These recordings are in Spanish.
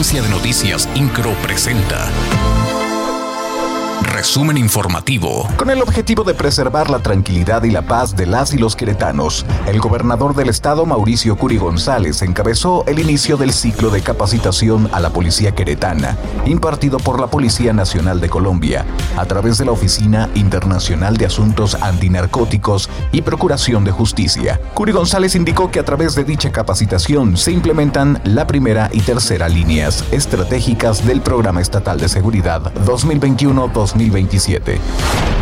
Agencia de Noticias Incro presenta. Resumen informativo. Con el objetivo de preservar la tranquilidad y la paz de las y los queretanos, el gobernador del estado, Mauricio Curi González, encabezó el inicio del ciclo de capacitación a la policía queretana, impartido por la Policía Nacional de Colombia, a través de la Oficina Internacional de Asuntos Antinarcóticos y Procuración de Justicia. Curi González indicó que a través de dicha capacitación se implementan la primera y tercera líneas estratégicas del Programa Estatal de Seguridad 2021-2022 2027.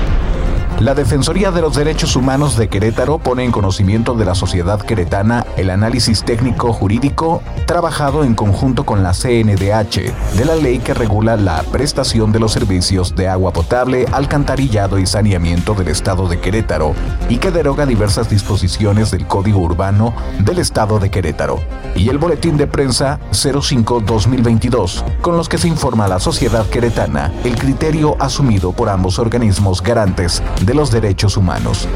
La Defensoría de los Derechos Humanos de Querétaro pone en conocimiento de la sociedad queretana el análisis técnico jurídico trabajado en conjunto con la CNDH de la ley que regula la prestación de los servicios de agua potable, alcantarillado y saneamiento del Estado de Querétaro y que deroga diversas disposiciones del Código Urbano del Estado de Querétaro y el Boletín de Prensa 05-2022, con los que se informa a la sociedad queretana el criterio asumido por ambos organismos garantes los derechos humanos.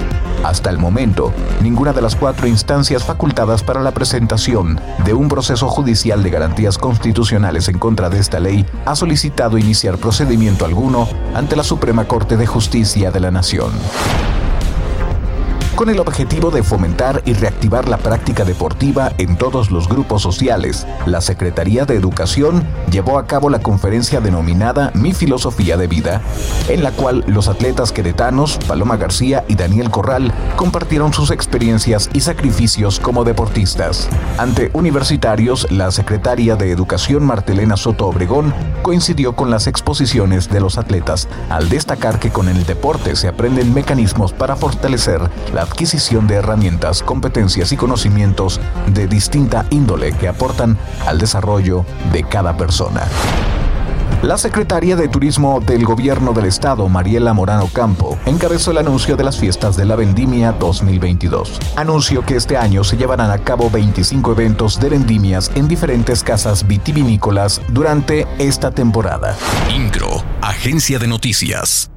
Hasta el momento, ninguna de las cuatro instancias facultadas para la presentación de un proceso judicial de garantías constitucionales en contra de esta ley ha solicitado iniciar procedimiento alguno ante la Suprema Corte de Justicia de la Nación con el objetivo de fomentar y reactivar la práctica deportiva en todos los grupos sociales. La Secretaría de Educación llevó a cabo la conferencia denominada Mi Filosofía de Vida, en la cual los atletas queretanos Paloma García y Daniel Corral compartieron sus experiencias y sacrificios como deportistas. Ante universitarios, la secretaria de Educación Martelena Soto Obregón coincidió con las exposiciones de los atletas, al destacar que con el deporte se aprenden mecanismos para fortalecer la adquisición de herramientas, competencias y conocimientos de distinta índole que aportan al desarrollo de cada persona. La secretaria de Turismo del Gobierno del Estado, Mariela Morano Campo, encabezó el anuncio de las fiestas de la Vendimia 2022. Anunció que este año se llevarán a cabo 25 eventos de vendimias en diferentes casas vitivinícolas durante esta temporada. Incro, Agencia de Noticias.